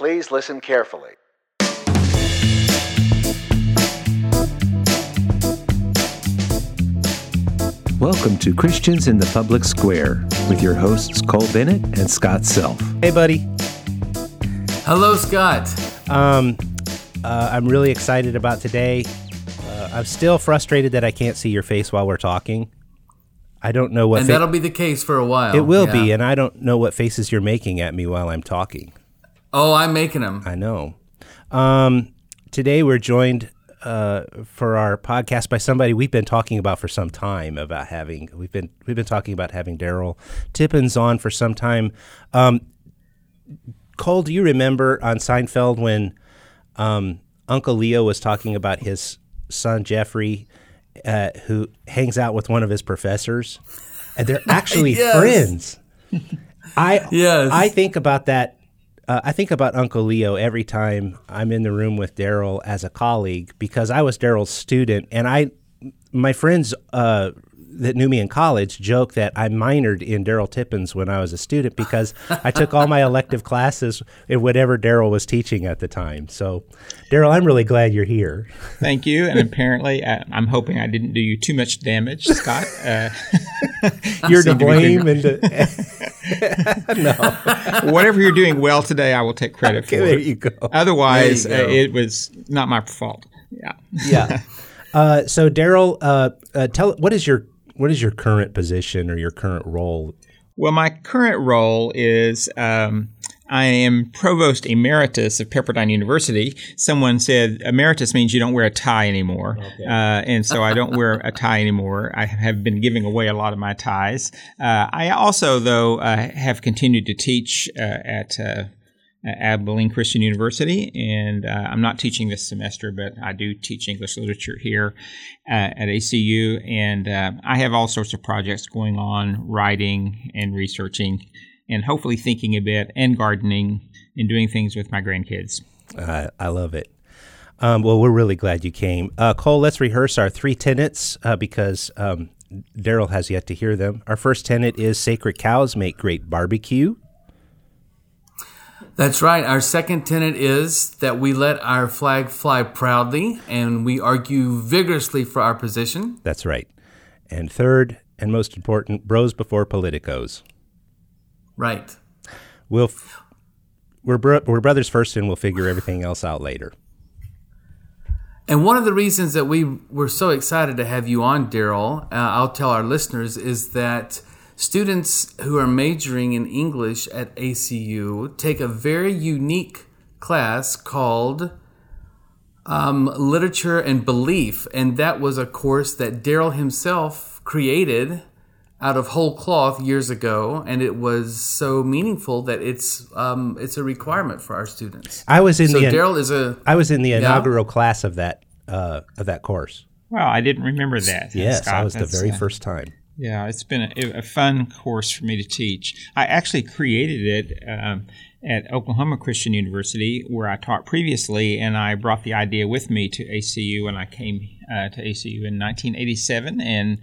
Please listen carefully. Welcome to Christians in the Public Square with your hosts Cole Bennett and Scott Self. Hey, buddy. Hello, Scott. Um, uh, I'm really excited about today. Uh, I'm still frustrated that I can't see your face while we're talking. I don't know what And fa- that'll be the case for a while. it will Yeah. be, and I don't know what faces you're making at me while I'm talking. Oh, I'm making them. I know. Um, today we're joined uh, for our podcast by somebody we've been talking about for some time about having. We've been we've been talking about having Darryl Tippens on for some time. Um, Cole, do you remember on Seinfeld when um, Uncle Leo was talking about his son Jeffrey, uh, who hangs out with one of his professors, and they're actually Yes. friends. I Yes. I think about that. Uh, I think about Uncle Leo every time I'm in the room with Darryl as a colleague because I was Darryl's student, and I, my friends uh, that knew me in college joke that I minored in Darryl Tippens when I was a student because I took all my elective classes in whatever Darryl was teaching at the time. So, Darryl, I'm really glad you're here. Thank you. And apparently, uh, I'm hoping I didn't do you too much damage, Scott. Uh, You're to blame, and to, whatever you're doing well today, I will take credit for. there it. you go. Otherwise, you uh, it was not my fault. Yeah. yeah. Uh, so Darryl, uh, uh, tell what is your what is your current position or your current role? Well, my current role is um, I am provost emeritus of Pepperdine University. Someone said emeritus means you don't wear a tie anymore, uh, and so I don't wear a tie anymore. I have been giving away a lot of my ties. Uh, I also, though, uh, have continued to teach uh, at. At Abilene Christian University, and uh, I'm not teaching this semester, but I do teach English literature here uh, at ACU, and uh, I have all sorts of projects going on, writing and researching, and hopefully thinking a bit, and gardening, and doing things with my grandkids. I love it. Um, well, we're really glad you came, uh, Cole. Let's rehearse our three tenets uh, because um, Darryl has yet to hear them. Our first tenet is sacred cows make great barbecue. That's right. Our second tenet is that we let our flag fly proudly and we argue vigorously for our position. That's right. And third, and most important, bros before politicos. Right. We'll f- we're bro- we're brothers first, and we'll figure everything else out later. And one of the reasons that we were so excited to have you on, Darryl, uh, I'll tell our listeners, is that students who are majoring in English at ACU take a very unique class called um, Literature and Belief. And that was a course that Darryl himself created out of whole cloth years ago, and it was so meaningful that it's um, it's a requirement for our students. I was in So the Darryl is a I was in the inaugural class of that uh, of that course. Well, I didn't remember that. Yes, Scott. that was the very uh, first time. Yeah, it's been a, a fun course for me to teach. I actually created it um, at Oklahoma Christian University, where I taught previously, and I brought the idea with me to ACU when I came uh, to ACU in 1987, and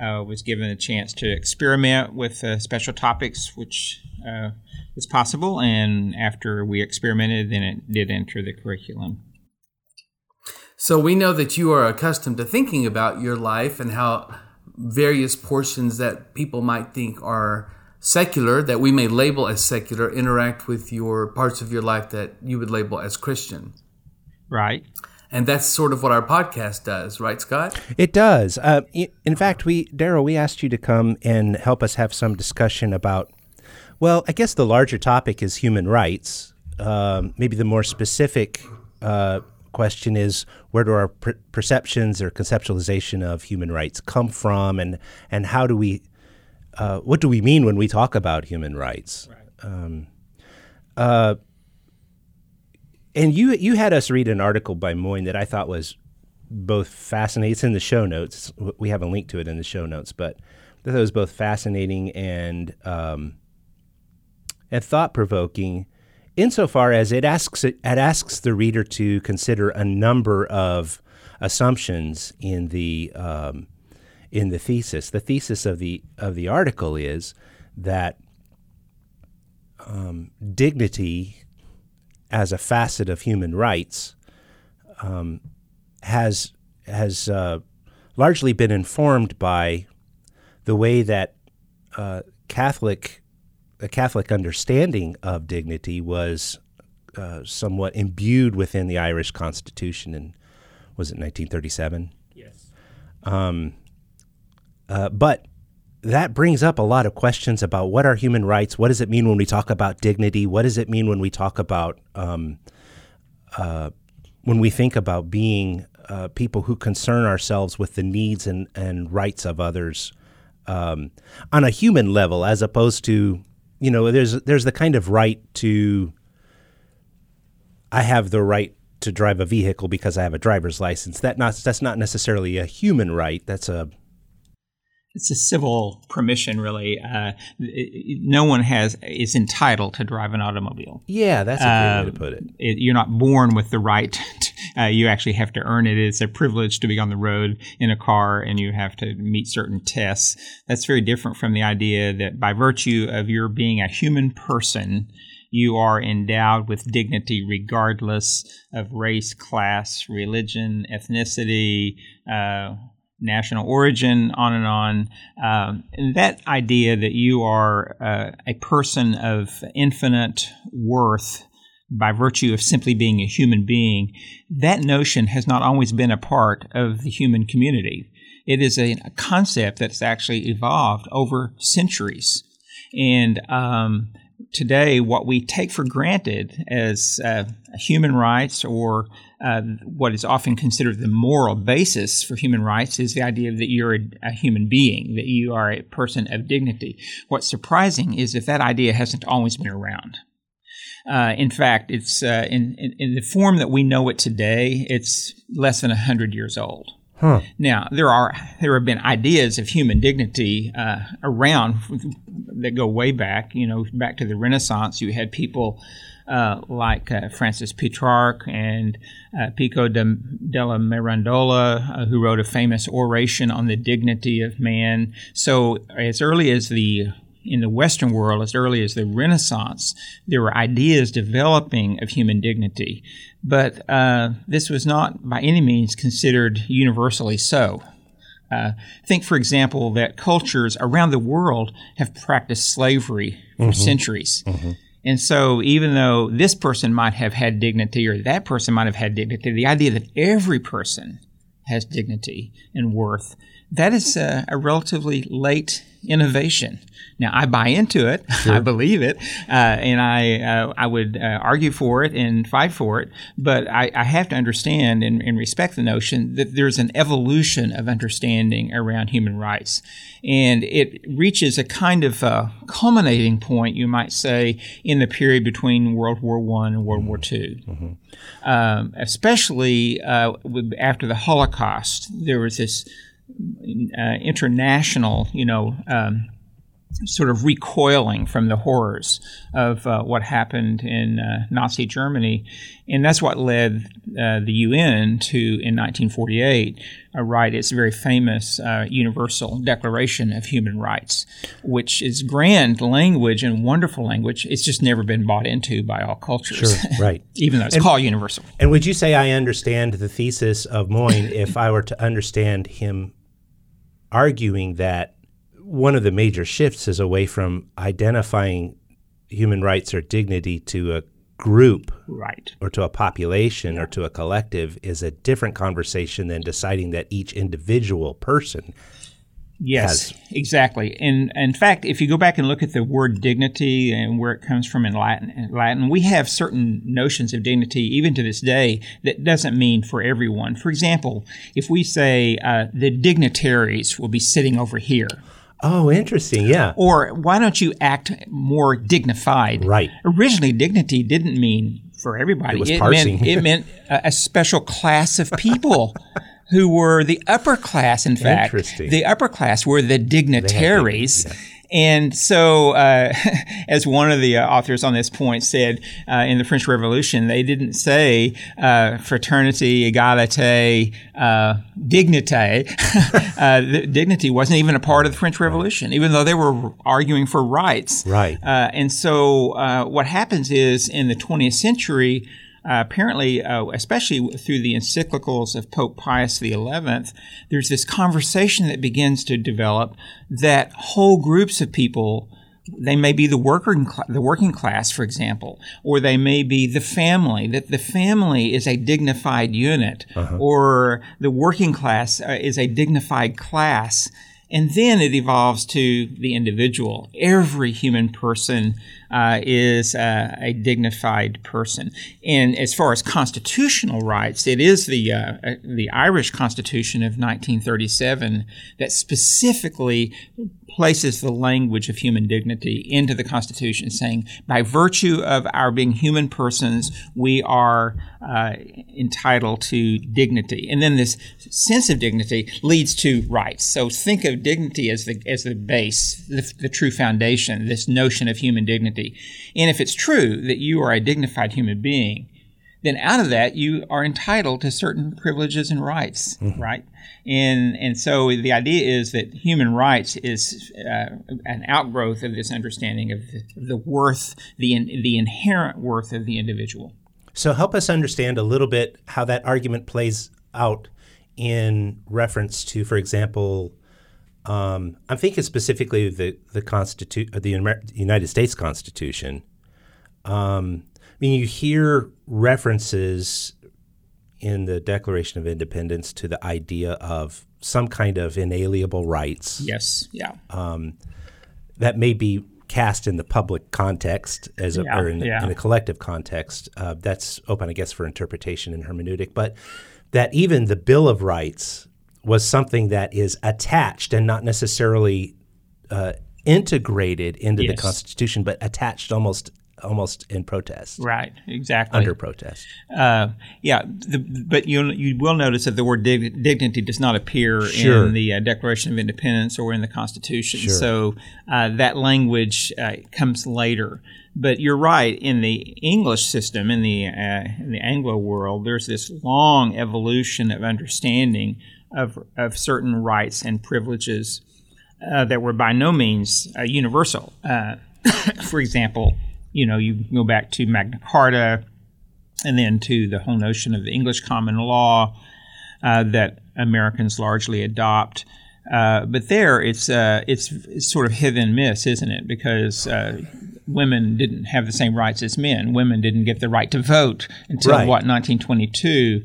uh, was given a chance to experiment with uh, special topics, which uh, was possible. And after we experimented, then it did enter the curriculum. So we know that you are accustomed to thinking about your life and how various portions that people might think are secular, that we may label as secular, interact with your parts of your life that you would label as Christian. Right. And that's sort of what our podcast does, right, Scott? It does. Uh, in fact, we Darryl, we asked you to come and help us have some discussion about. Well, I guess the larger topic is human rights. Um, maybe the more specific uh, question is where do our per- perceptions or conceptualization of human rights come from, and and how do we, uh, what do we mean when we talk about human rights? Um, uh, and you you had us read an article by Moyn that I thought was both fascinating. It's in the show notes. We have a link to it in the show notes, but I thought it was both fascinating and um, and thought provoking, insofar as it asks it asks the reader to consider a number of assumptions in the um, in the thesis. The thesis of the of the article is that um, dignity as a facet of human rights um, has has uh, largely been informed by the way that uh, Catholic a Catholic understanding of dignity was uh, somewhat imbued within the Irish Constitution in was it 1937? Yes. Um, uh, but that brings up a lot of questions about what are human rights. What does it mean when we talk about dignity? What does it mean when we talk about um, uh, when we think about being uh, people who concern ourselves with the needs and, and rights of others um, on a human level, as opposed to you know there's there's the kind of right to I have the right to drive a vehicle because I have a driver's license. That not that's not necessarily a human right. That's a it's a civil permission, really. Uh, it, no one has is entitled to drive an automobile. Yeah, that's a good uh, way to put it. it. You're not born with the right. Uh, you actually have to earn it. It's a privilege to be on the road in a car, and you have to meet certain tests. That's very different from the idea that by virtue of your being a human person, you are endowed with dignity regardless of race, class, religion, ethnicity, uh, national origin, on and on. Um, and that idea that you are uh, a person of infinite worth by virtue of simply being a human being, that notion has not always been a part of the human community. It is a, a concept that's actually evolved over centuries. And um, today, what we take for granted as uh, human rights or uh, what is often considered the moral basis for human rights is the idea that you're a, a, human being, that you are a person of dignity. What's surprising is that that idea hasn't always been around. Uh, in fact, it's uh, in, in, in, the form that we know it today, it's less than 100 years old. Huh. Now there are there have been ideas of human dignity uh, around that go way back. You know, back to the Renaissance. You had people uh, like uh, Francis Petrarch and uh, Pico de, della Mirandola, uh, who wrote a famous oration on the dignity of man. So as early as the in the Western world, as early as the Renaissance, there were ideas developing of human dignity. But uh, this was not by any means considered universally so. Uh, think, for example, that cultures around the world have practiced slavery for mm-hmm. centuries. Mm-hmm. And so, even though this person might have had dignity or that person might have had dignity, the idea that every person has dignity and worth, that is a, a relatively late innovation. Now, I buy into it. Sure. I believe it, uh, and I uh, I would uh, argue for it and fight for it. But I, I have to understand and, and, respect the notion that there's an evolution of understanding around human rights, and it reaches a kind of uh, culminating point, you might say, in the period between World War One and World War 2 mm-hmm. um, especially uh, after the Holocaust. There was this international, you know, um, sort of recoiling from the horrors of uh, what happened in uh, Nazi Germany. And that's what led uh, the UN to, in 1948, uh, write its very famous uh, Universal Declaration of Human Rights, which is grand language and wonderful language. It's just never been bought into by all cultures. Sure, right. Even though it's and, called universal. And would you say I understand the thesis of Moyn if I were to understand him arguing that one of the major shifts is away from identifying human rights or dignity to a group right or to a population yeah. or to a collective is a different conversation than deciding that each individual person Yes, exactly. And in fact, if you go back and look at the word dignity and where it comes from in Latin, in Latin, we have certain notions of dignity even to this day that doesn't mean for everyone. For example, if we say uh, the dignitaries will be sitting over here. Oh, interesting. Yeah. Or why don't you act more dignified? Right. Originally, dignity didn't mean for everybody. It, was it parsing. meant it meant a, a special class of people. who were the upper class, in fact. The upper class were the dignitaries. And so, uh, as one of the uh, authors on this point said uh, in the French Revolution, they didn't say uh, fraternity, egalite, uh, dignité. Uh, dignity wasn't even a part of the French Revolution, even though they were arguing for rights. Right. and so, what happens is in the 20th century, uh, apparently, uh, especially through the encyclicals of Pope Pius XI, there's this conversation that begins to develop that whole groups of people they may be the working the working class, for example, or they may be the family. That the family is a dignified unit, uh-huh. or the working class uh, is a dignified class, and then it evolves to the individual. Every human person uh, is uh, a dignified person. And as far as constitutional rights, it is the uh, uh the Irish Constitution of 1937 that specifically places the language of human dignity into the Constitution, saying, by virtue of our being human persons, we are uh, entitled to dignity. And then this sense of dignity leads to rights. So think of dignity as the, as the base, the, the true foundation, this notion of human dignity. And if it's true that you are a dignified human being, then out of that you are entitled to certain privileges and rights, mm-hmm. right? And and so the idea is that human rights is uh, an outgrowth of this understanding of the, worth, the the inherent worth of the individual. So help us understand a little bit how that argument plays out in reference to, for example, um, I'm thinking specifically the the Constitu- the United States Constitution. Um, I mean, you hear references in the Declaration of Independence to the idea of some kind of inalienable rights. Yes. Yeah. Um, that may be cast in the public context as a, yeah, or in, yeah. in, a collective context. Uh, that's open, I guess, for interpretation and hermeneutic. But that even the Bill of Rights was something that is attached and not necessarily uh, integrated into yes. the Constitution, but attached almost almost in protest. Right, exactly. Under protest. Uh, yeah, the, but you you will notice that the word dig- dignity does not appear sure. in the uh, Declaration of Independence or in the Constitution. Sure. So uh, that language uh, comes later. But you're right. In the English system, in the uh, in the Anglo world, there's this long evolution of understanding of of certain rights and privileges uh, that were by no means universal. for example, you know, you go back to Magna Carta and then to the whole notion of the English common law uh, that Americans largely adopt. Uh, but there, it's, uh, it's, it's sort of hit and miss, isn't it? Because uh, women didn't have the same rights as men. Women didn't get the right to vote until right. what 1922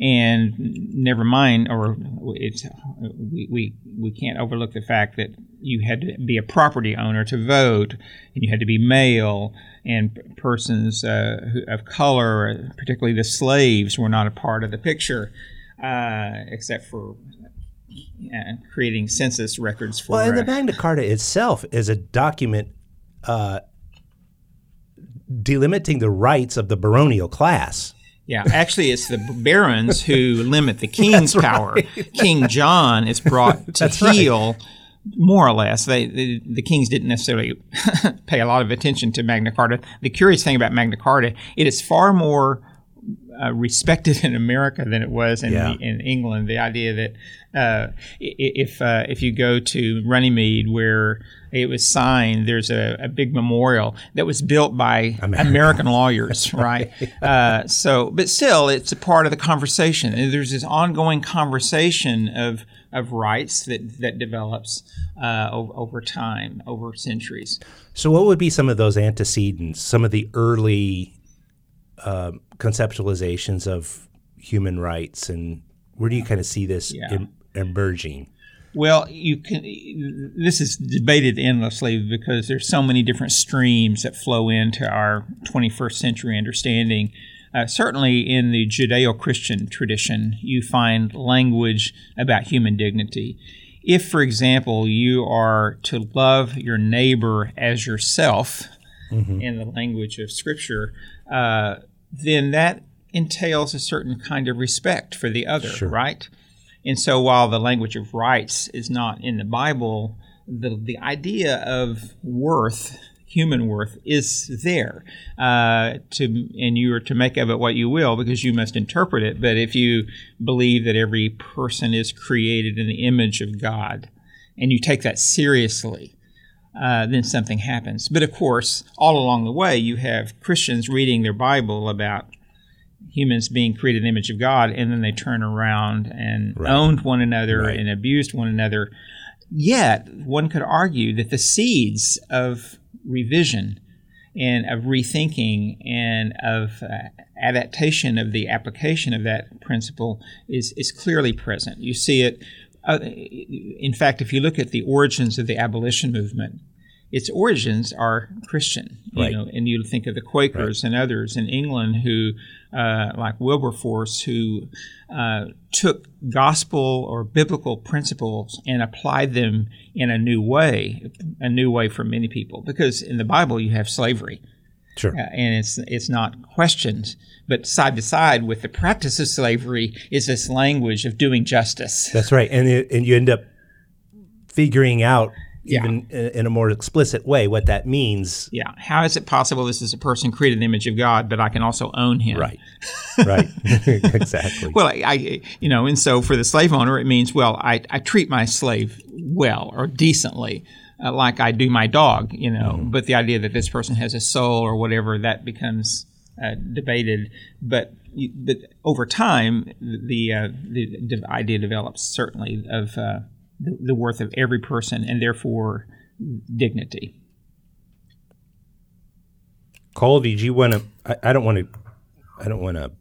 and never mind, or it's we, we we can't overlook the fact that you had to be a property owner to vote, and you had to be male, and persons uh, of color, particularly the slaves, were not a part of the picture, uh, except for uh, creating census records for. Well, and the Magna Carta itself is a document uh, delimiting the rights of the baronial class. Yeah, actually, it's the barons who limit the king's power. King John is brought to heel, right. More or less. They, the, the kings didn't necessarily pay a lot of attention to Magna Carta. The curious thing about Magna Carta, it is far more uh, respected in America than it was in, yeah. the, in England. The idea that uh, if uh, if you go to Runnymede, where it was signed, there's a, a big memorial that was built by American, American lawyers, right? Uh, so, but still, it's a part of the conversation. And there's this ongoing conversation of of rights that that develops uh, over, over time, over centuries. So, what would be some of those antecedents? Some of the early uh, conceptualizations of human rights, and where do you kind of see this yeah. em- emerging? Well, you can. This is debated endlessly because there's so many different streams that flow into our 21st century understanding. Uh, certainly, in the Judeo-Christian tradition, you find language about human dignity. If, for example, you are to love your neighbor as yourself, mm-hmm. in the language of Scripture, uh, then that entails a certain kind of respect for the other, sure. right? And so while the language of rights is not in the Bible, the the idea of worth human worth is there uh, to and you are to make of it what you will because you must interpret it but if you believe that every person is created in the image of god and you take that seriously uh, then something happens but of course all along the way you have christians reading their bible about humans being created in the image of god and then they turn around and Right. owned one another Right. and abused one another Yet, one could argue that the seeds of revision and of rethinking and of uh, adaptation of the application of that principle is, is clearly present. You see it, uh, in fact, if you look at the origins of the abolition movement, its origins are Christian, you Right. know, and you think of the Quakers and others in England who, uh, like Wilberforce, who uh, took gospel or biblical principles and applied them in a new way, a new way for many people. Because in the Bible you have slavery, Sure. uh, and it's it's not questioned, but side to side with the practice of slavery is this language of doing justice. That's right. And it, and you end up figuring out. Even in, in a more explicit way what that means. Yeah, how is it possible this is a person created in the image of God, but I can also own him? Right. Right. exactly. Well, I, I, you know, and so for the slave owner, it means well, I, I treat my slave well or decently, uh, like I do my dog, you know. But the idea that this person has a soul or whatever that becomes uh, debated. But you- but over time, the uh, the, the idea develops certainly of uh, the, the worth of every person and therefore dignity. Cole, did you want to? I, I don't want to. I don't want to.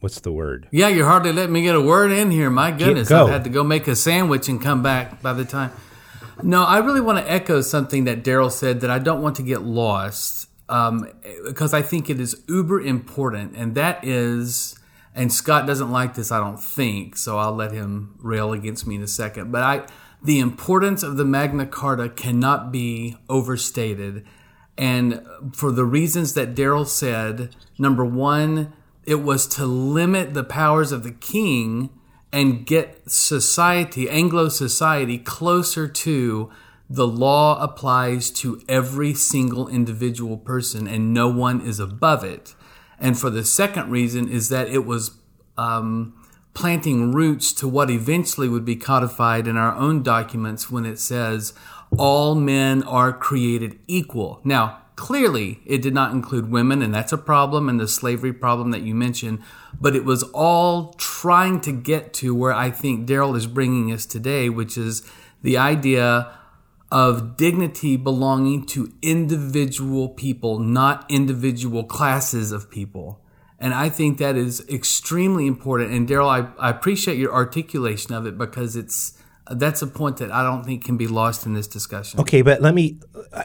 What's the word? Yeah, you're hardly letting me get a word in here. My goodness, go. I've had to go make a sandwich and come back by the time. No, I really want to echo something that Darryl said that I don't want to get lost um, because I think it is uber important, and that is, and Scott doesn't like this, I don't think, so I'll let him rail against me in a second. But I, the importance of the Magna Carta cannot be overstated. And for the reasons that Darryl said, number one, it was to limit the powers of the king and get society, Anglo society, closer to the law applies to every single individual person and no one is above it. And for the second reason is that it was um, planting roots to what eventually would be codified in our own documents when it says all men are created equal. Now, clearly, it did not include women, and that's a problem, and the slavery problem that you mentioned, but it was all trying to get to where I think Darryl is bringing us today, which is the idea of dignity belonging to individual people, not individual classes of people. And I think that is extremely important. And Darryl, I, I appreciate your articulation of it because it's that's a point that I don't think can be lost in this discussion. Okay, but let me.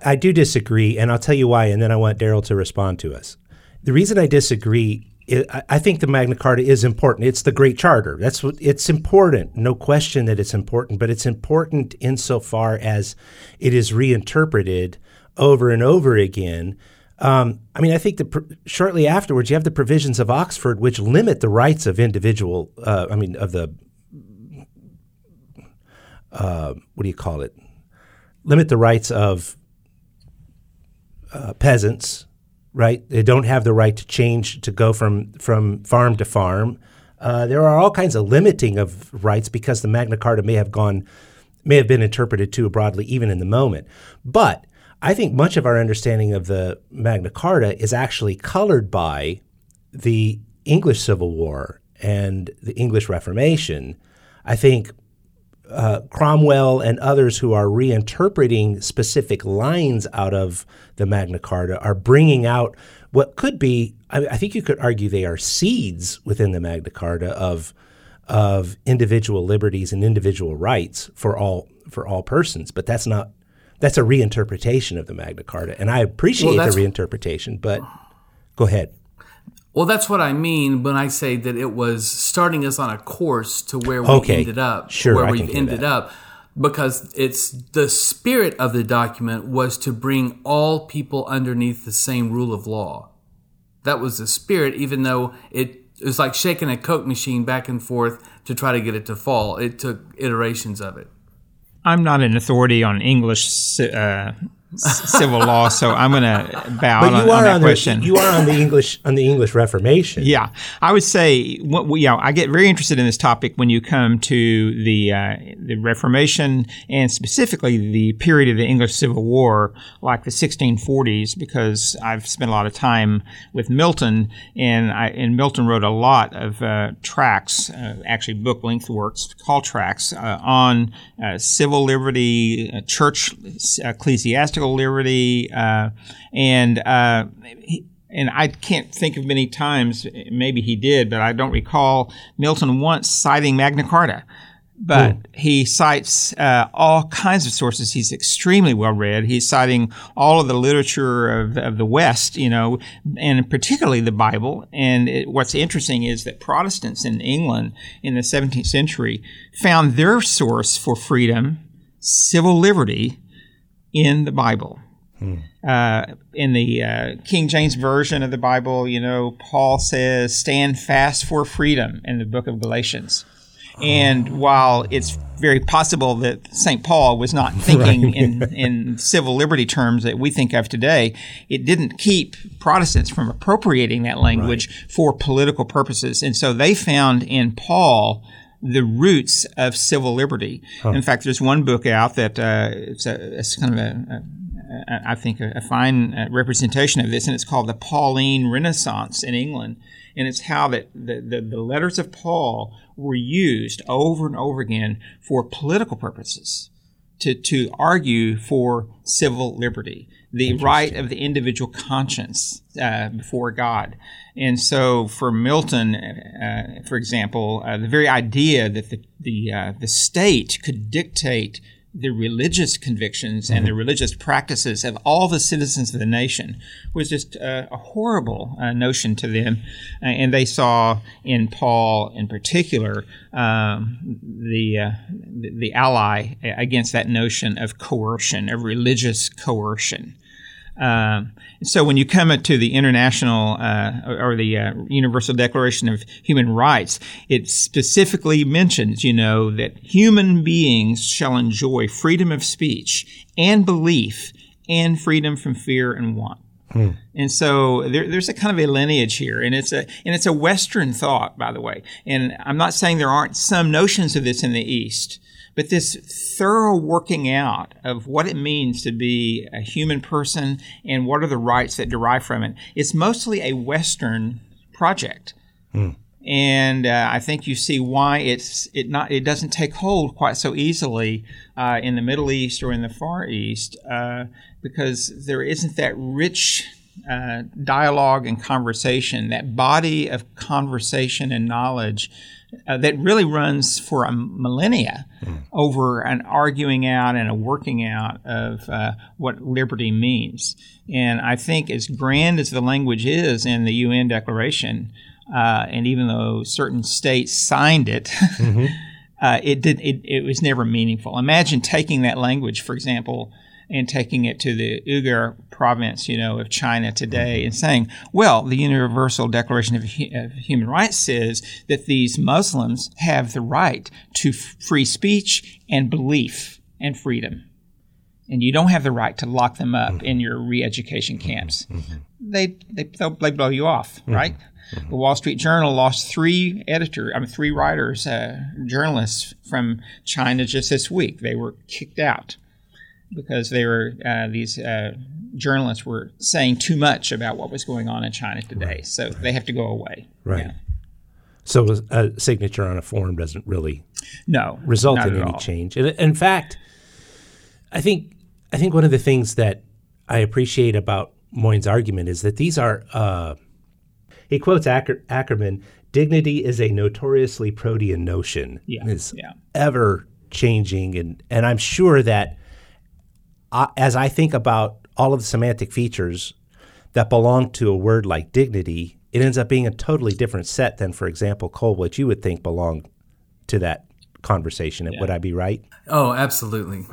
I do disagree, and I'll tell you why, and then I want Darryl to respond to us. The reason I disagree, i I think the Magna Carta is important. It's the Great Charter. That's what it's important. No question that it's important, but it's important insofar as it is reinterpreted over and over again. Um, I mean, I think pr- shortly afterwards, you have the provisions of Oxford, which limit the rights of individual. Uh, I mean, of the uh, what do you call it? Limit the rights of uh, peasants, right? They don't have the right to change to go from from farm to farm. Uh, there are all kinds of limiting of rights because the Magna Carta may have gone, may have been interpreted too broadly, even in the moment. But I think much of our understanding of the Magna Carta is actually colored by the English Civil War and the English Reformation. I think uh, Cromwell and others who are reinterpreting specific lines out of the Magna Carta are bringing out what could be, I, I think you could argue they are seeds within the Magna Carta of of individual liberties and individual rights for all for all persons. But that's not that's a reinterpretation of the Magna Carta, and I appreciate Well, the reinterpretation. But go ahead. Well, that's what I mean when I say that it was starting us on a course to where we Okay. ended up, Sure, where I we've can ended that. up, because it's the spirit of the document was to bring all people underneath the same rule of law. That was the spirit, even though it, it was like shaking a Coke machine back and forth to try to get it to fall. It took iterations of it. I'm not an authority on English uh, civil law, so I'm going to bow but on, you on are that on question. the you are on the English on the English Reformation. Yeah, I would say, what we, yeah, I get very interested in this topic when you come to the uh, the Reformation and specifically the period of the English Civil War, like the 1640s, because I've spent a lot of time with Milton, and I, and Milton wrote a lot of uh, tracts, uh, actually book length works called tracts uh, on uh, civil liberty, uh, church ecclesiastical liberty, uh, and uh, he, and I can't think of many times. Maybe he did, but I don't recall Milton once citing Magna Carta. But mm. he cites uh, all kinds of sources. He's extremely well read. He's citing all of the literature of, of the West, you know, and particularly the Bible. And it, what's interesting is that Protestants in England in the 17th century found their source for freedom, civil liberty, in the Bible. Hmm. Uh, in the uh, King James Version of the Bible, you know, Paul says, stand fast for freedom in the book of Galatians. And while it's very possible that St. Paul was not thinking right. in, in civil liberty terms that we think of today, it didn't keep Protestants from appropriating that language right. for political purposes. And so they found in Paul the roots of civil liberty. Huh. In fact, there's one book out that uh, it's, a, it's kind of a, a I think a, a fine uh, representation of this, and it's called the Pauline Renaissance in England. And it's how that the, the, the letters of Paul were used over and over again for political purposes to, to argue for civil liberty, the right of the individual conscience uh, before God. And so, for Milton, uh, for example, uh, the very idea that the the, uh, the state could dictate the religious convictions and the mm-hmm. religious practices of all the citizens of the nation was just a horrible uh, notion to them. Uh, and they saw in Paul, in particular, um, the, uh, the, the ally against that notion of coercion, of religious coercion. Um, so when you come to the international uh, or the uh, Universal Declaration of Human Rights, it specifically mentions, you know, that human beings shall enjoy freedom of speech and belief and freedom from fear and want. Hmm. And so there, there's a kind of a lineage here, and it's a and it's a Western thought, by the way. And I'm not saying there aren't some notions of this in the East, but this thorough working out of what it means to be a human person and what are the rights that derive from it, it's mostly a Western project. Mm. And uh, I think you see why it's it not it doesn't take hold quite so easily uh, in the Middle East or in the Far East uh, because there isn't that rich uh, dialogue and conversation, that body of conversation and knowledge uh, that really runs for a millennia mm. over an arguing out and a working out of uh, what liberty means. And I think, as grand as the language is in the UN Declaration, uh, and even though certain states signed it, mm-hmm. Uh, it did it, it was never meaningful. Imagine taking that language, for example, and taking it to the Uyghur province, you know, of China today, and saying, well, the Universal Declaration of, of, Human Rights says that these Muslims have the right to f- free speech and belief and freedom, and you don't have the right to lock them up in your re-education camps. They they they blow you off, right? The Wall Street Journal lost three editors, I mean, three writers, uh, journalists from China just this week. They were kicked out because they were uh, these uh, journalists were saying too much about what was going on in China today. Right. So they have to go away. Right. Yeah. So a signature on a form doesn't really no result in any all. change. And in fact, I think I think one of the things that I appreciate about Moyn's argument is that these are. Uh, he quotes Acker, Ackerman: "Dignity is a notoriously protean notion. Yeah. Is yeah. ever changing, and and I'm sure that as I think about all of the semantic features that belong to a word like dignity, it ends up being a totally different set than, for example, Cole, what you would think belonged to that conversation. Yeah. Would I be right? Oh, absolutely.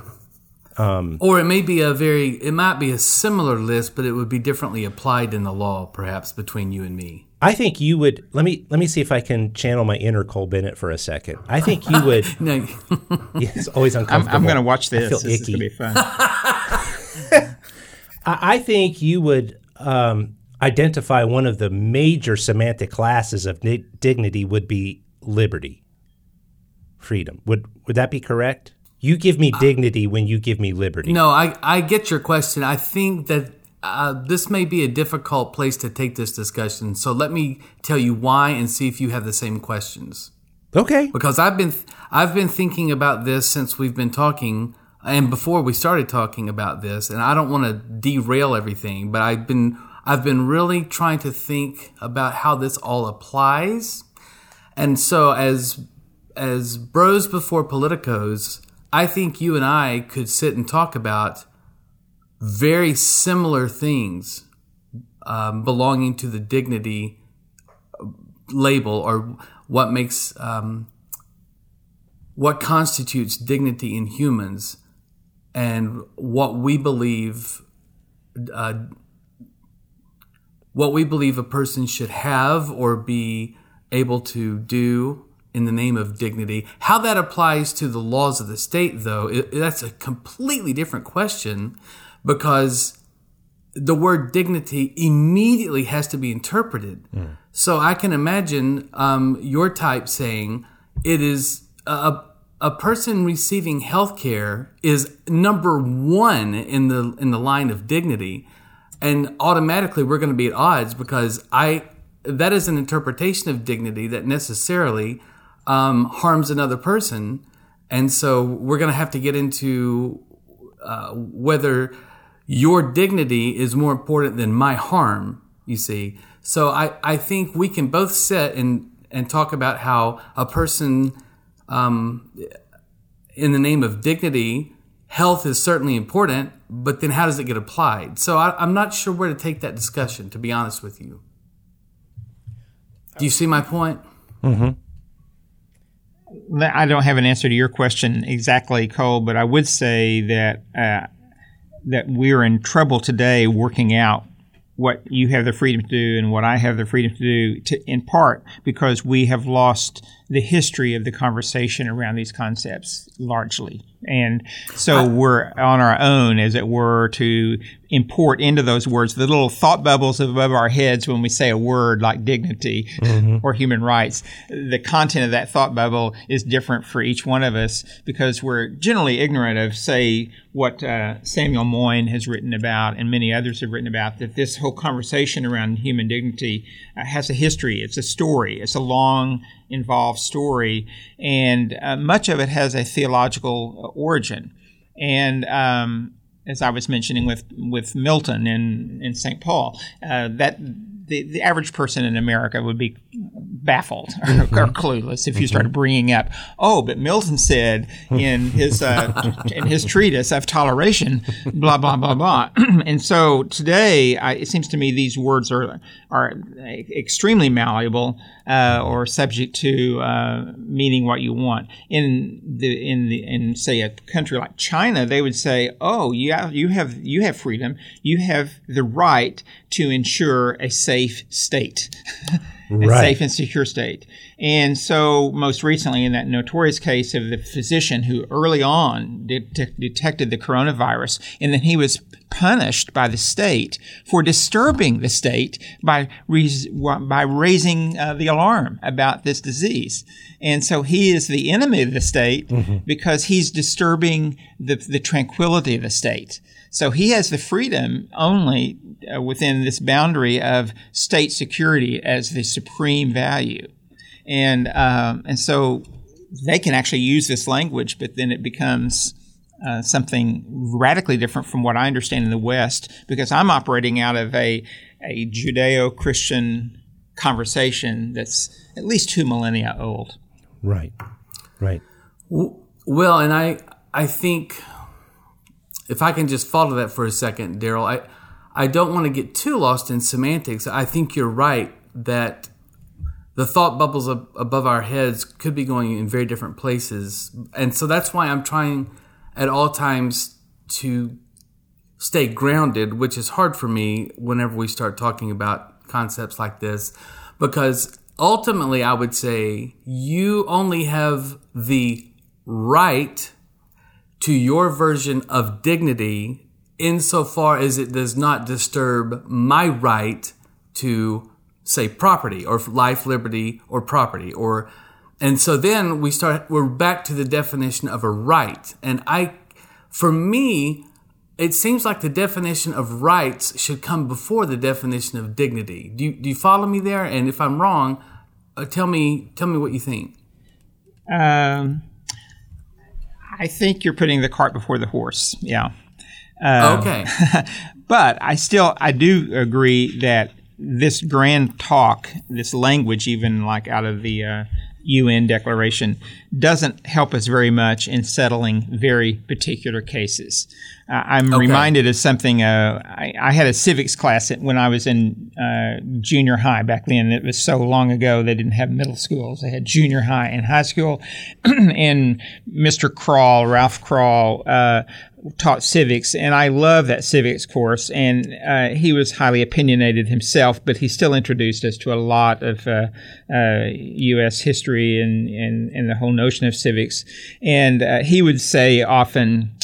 Um, or it may be a very, it might be a similar list, but it would be differently applied in the law, perhaps between you and me. I think you would let me let me see if I can channel my inner Cole Bennett for a second. I think you would. No, Yeah, it's always I'm, uncomfortable. I'm going to watch this. I feel this is icky. going to be fun. I, I think you would um, identify one of the major semantic classes of ni- dignity would be liberty, freedom. Would would that be correct? You give me dignity when you give me liberty. no, I, I get your question. I think that uh, this may be a difficult place to take this discussion. So let me tell you why and see if you have the same questions. Okay. because I've been I've been thinking about this since we've been talking and before we started talking about this and I don't want to derail everything but I've been I've been really trying to think about how this all applies and so as as bros before politicos I think you and I could sit and talk about very similar things um, belonging to the dignity label or what makes um, what constitutes dignity in humans and what we believe uh, what we believe a person should have or be able to do in the name of dignity. How that applies to the laws of the state though it, that's a completely different question because the word dignity immediately has to be interpreted. So I can imagine um, your type saying it is a, a person receiving health care is number one in the in the line of dignity, and automatically we're going to be at odds because I that is an interpretation of dignity that necessarily um, harms another person, and so we're going to have to get into uh, whether your dignity is more important than my harm, you see. So I, I think we can both sit and, and talk about how a person, um, in the name of dignity, health is certainly important, but then how does it get applied? So I, I'm not sure where to take that discussion, to be honest with you. Do you see my point? Hmm. I don't have an answer to your question exactly, Cole, but I would say that uh, that we're in trouble today working out what you have the freedom to do and what I have the freedom to do, to, in part because we have lost the history of the conversation around these concepts largely. And so we're on our own, as it were, to import into those words the little thought bubbles above our heads when we say a word like dignity or human rights. The content of that thought bubble is different for each one of us because we're generally ignorant of, say, what uh, Samuel Moyn has written about and many others have written about, that this whole conversation around human dignity uh, has a history. It's a story. It's a long, involved story, and uh, much of it has a theological origin. And um, as I was mentioning with with Milton in in St. Paul, uh, that the, the average person in America would be baffled or, or clueless if you started bringing up, oh, but Milton said in his uh, in his treatise of toleration, blah blah blah blah. and so today, I, it seems to me these words are are extremely malleable uh, or subject to uh, meaning what you want. In the in the in say a country like China, they would say, "Oh, yeah, you have you have freedom. You have the right to ensure a safe state." a Right. safe and secure state. And so, most recently, in that notorious case of the physician who early on de- detected the coronavirus, and then he was punished by the state for disturbing the state by by raising uh, the alarm about this disease. And so he is the enemy of the state because he's disturbing the, the tranquility of the state. So he has the freedom only uh, within this boundary of state security as the supreme value, and um, and so they can actually use this language, but then it becomes uh, something radically different from what I understand in the West, because I'm operating out of a a Judeo-Christian conversation that's at least two millennia old. Right. Right. Well, and I I think if I can just follow that for a second, Darryl, I I don't want to get too lost in semantics. I think you're right that the thought bubbles ab- above our heads could be going in very different places, and so that's why I'm trying at all times to stay grounded, which is hard for me whenever we start talking about concepts like this. because ultimately I would say you only have the right to your version of dignity insofar as it does not disturb my right to say property or life, liberty, or property or and so then we start we're back to the definition of a right. And I for me, it seems like the definition of rights should come before the definition of dignity. Do you, do you follow me there? And if I'm wrong, uh, tell me tell me what you think. Um, I think you're putting the cart before the horse. Yeah. Um, okay. but I still I do agree that this grand talk, this language, even like out of the uh, UN declaration doesn't help us very much in settling very particular cases. Uh, I'm okay. reminded of something. Uh, I, I, had a civics class when I was in uh, junior high back then. It was so long ago they didn't have middle schools; they had junior high and high school. and Mr. Crawl, Ralph Crawl, uh, taught civics, and I love that civics course. And uh, he was highly opinionated himself, but he still introduced us to a lot of uh, uh, U.S. history and, and, and the whole notion of civics. And uh, he would say often,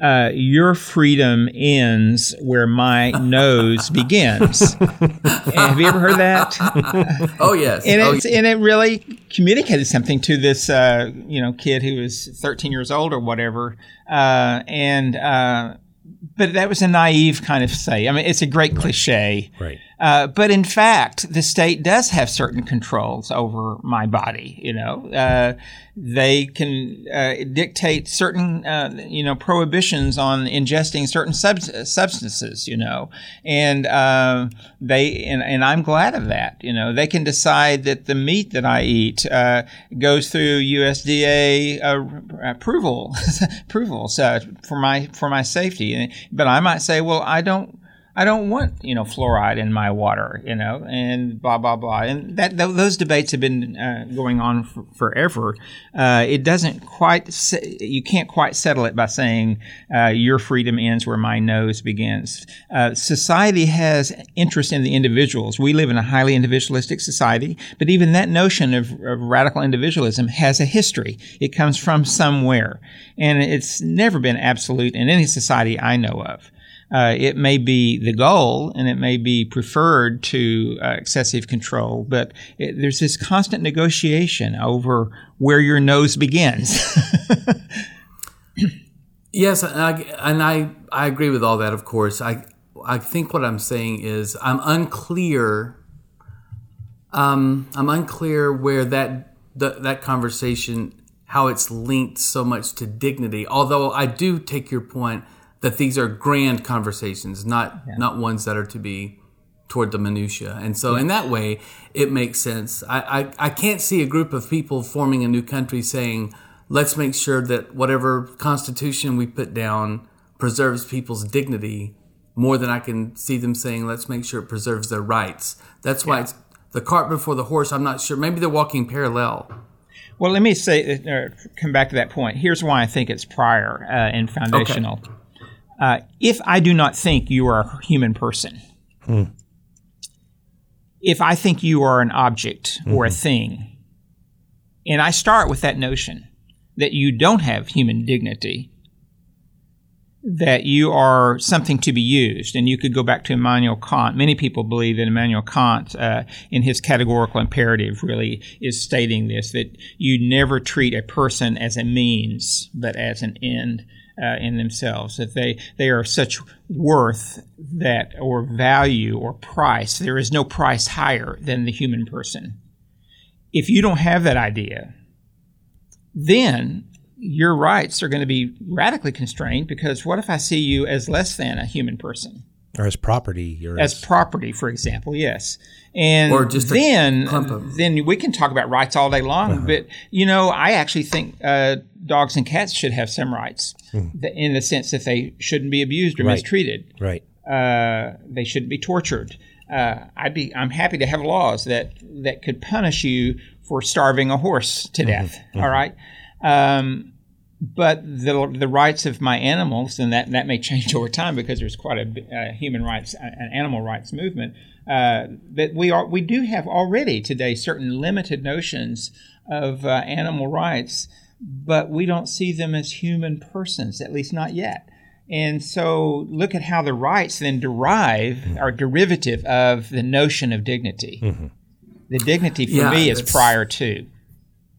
uh, your freedom ends where my nose begins. have you ever heard that? oh yes. And, oh, and it really communicated something to this uh, you know kid who was 13 years old or whatever, uh, and uh, but that was a naive kind of say. I mean, it's a great cliche. Right. Uh, but in fact, the state does have certain controls over my body. You know, uh, they can uh, dictate certain, uh, you know, prohibitions on ingesting certain sub- substances. You know, and uh, they and, and I'm glad of that. You know, they can decide that the meat that I eat uh, goes through USDA approval approvals for my for my safety. But I might say, well, I don't I don't want you know fluoride in my water, you know, and blah blah blah. And that th- those debates have been uh, going on for, forever. Uh, it doesn't quite se- you can't quite settle it by saying uh, your freedom ends where my nose begins. Uh, society has interest in the individuals. We live in a highly individualistic society, but even that notion of, of radical individualism has a history. It comes from somewhere, and it's never been absolute in any society I know of. Uh, it may be the goal and it may be preferred to uh, excessive control, but it, there's this constant negotiation over where your nose begins. yes, and, I, and I, I agree with all that, of course. I, I think what I'm saying is I'm unclear. Um, I'm unclear where that the, that conversation, how it's linked so much to dignity. Although I do take your point that these are grand conversations, not yeah. not ones that are to be toward the minutia. And so, yeah. in that way, it makes sense. I, I I can't see a group of people forming a new country saying, "Let's make sure that whatever constitution we put down preserves people's dignity." More than I can see them saying, "Let's make sure it preserves their rights." That's why yeah. it's the cart before the horse. I'm not sure. Maybe they're walking parallel. Well, let me say, uh, come back to that point. Here's why I think it's prior uh, and foundational. Okay. Uh, if I do not think you are a human person, hmm. if I think you are an object mm-hmm. or a mm-hmm. thing, and I start with that notion that you don't have human dignity, that you are something to be used. And you could go back to Immanuel Kant. Many people believe that Immanuel Kant, uh, in his categorical imperative, really is stating this that you never treat a person as a means, but as an end uh, in themselves, that they, they are such worth that or value or price. There is no price higher than the human person. If you don't have that idea, then your rights are going to be radically constrained because what if I see you as less than a human person? Or as property. Or as, as property, for example, yes. And or just then, then we can talk about rights all day long. Uh-huh. But you know, I actually think uh, dogs and cats should have some rights, hmm. in the sense that they shouldn't be abused or right. mistreated. Right. Uh, they shouldn't be tortured. Uh, I'd be. I'm happy to have laws that that could punish you for starving a horse to mm-hmm. death. Mm-hmm. All right. Um, but the the rights of my animals, and that that may change over time because there's quite a human rights, an animal rights movement. Uh, that we are we do have already today certain limited notions of uh, animal rights, but we don't see them as human persons, at least not yet. And so look at how the rights then derive mm-hmm. are derivative of the notion of dignity. Mm-hmm. The dignity for yeah, me is prior to.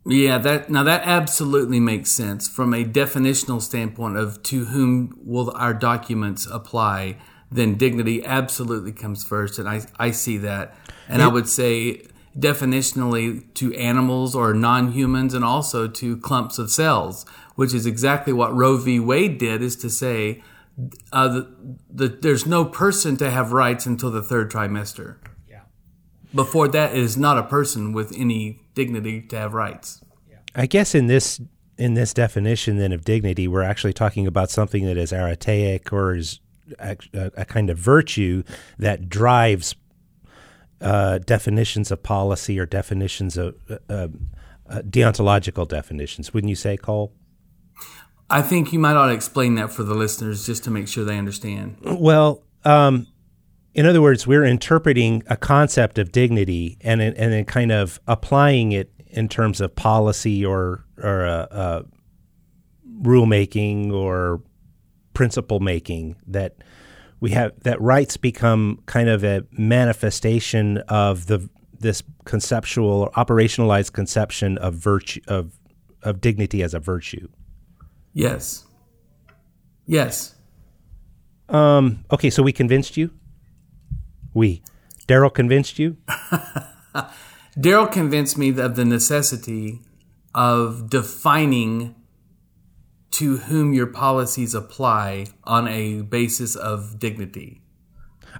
Yeah, that now that absolutely makes sense from a definitional standpoint of to whom will our documents apply. Then dignity absolutely comes first, and I I see that, and I would say definitionally to animals or non-humans, and also to clumps of cells which is exactly what Roe v. Wade did, is to say uh, the, the, there's no person to have rights until the third trimester. Yeah. Before that, it is not a person with any dignity to have rights. I guess in this in this definition then of dignity, we're actually talking about something that is arete or is a, a kind of virtue that drives uh, definitions of policy or definitions of uh, uh, deontological definitions. Wouldn't you say, Cole? I think you might ought to explain that for the listeners just to make sure they understand. Well, um, in other words, we're interpreting a concept of dignity and and then kind of applying it in terms of policy or or uh, uh, rulemaking or principle making that we have that rights become kind of a manifestation of the this conceptual or operationalized conception of virtue of of dignity as a virtue. Yes. Yes. Um, okay, so we convinced you? We. Darryl convinced you? Darryl convinced me of the necessity of defining to whom your policies apply on a basis of dignity.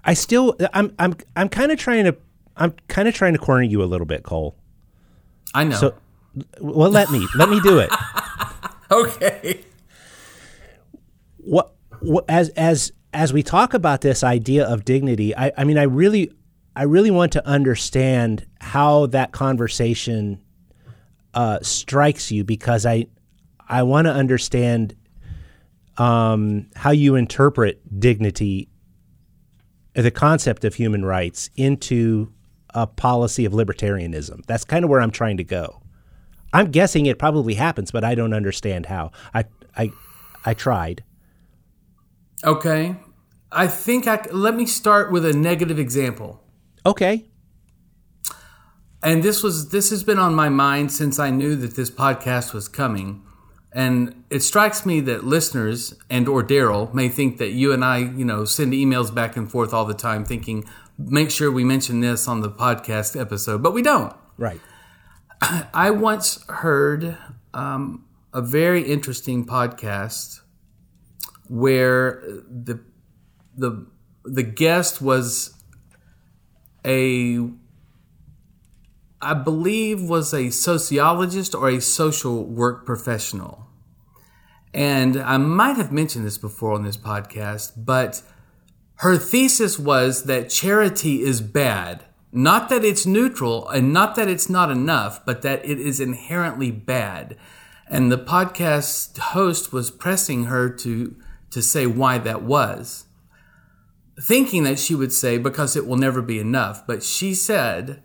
I still I'm I'm I'm kind of trying to I'm kind of trying to corner you a little bit, Cole. I know. So well let me let me do it. okay. What, what as as as we talk about this idea of dignity, I, I mean, I really I really want to understand how that conversation uh, strikes you because I I want to understand um, how you interpret dignity, the concept of human rights, into a policy of libertarianism. That's kind of where I'm trying to go. I'm guessing it probably happens, but I don't understand how. I I I tried. Okay. I think I let me start with a negative example. Okay. And this was this has been on my mind since I knew that this podcast was coming. And it strikes me that listeners and or Darryl may think that you and I, you know, send emails back and forth all the time thinking, make sure we mention this on the podcast episode, but we don't. Right. I once heard um, a very interesting podcast where the the the guest was a I believe was a sociologist or a social work professional. And I might have mentioned this before on this podcast, but her thesis was that charity is bad not that it's neutral and not that it's not enough, but that it is inherently bad. And the podcast host was pressing her to, to say why that was, thinking that she would say, because it will never be enough. But she said,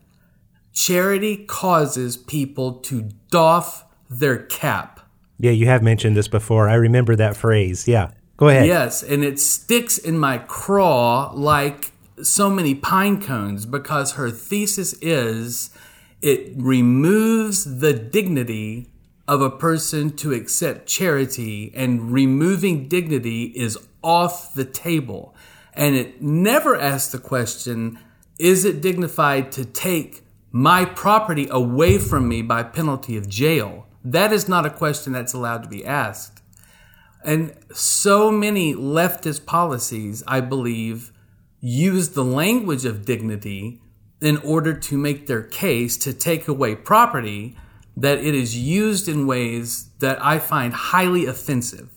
charity causes people to doff their cap. Yeah, you have mentioned this before. I remember that phrase. Yeah. Go ahead. Yes, and it sticks in my craw like so many pine cones because her thesis is it removes the dignity of a person to accept charity, and removing dignity is off the table. And it never asks the question is it dignified to take my property away from me by penalty of jail? That is not a question that's allowed to be asked. And so many leftist policies, I believe, use the language of dignity in order to make their case to take away property, that it is used in ways that I find highly offensive.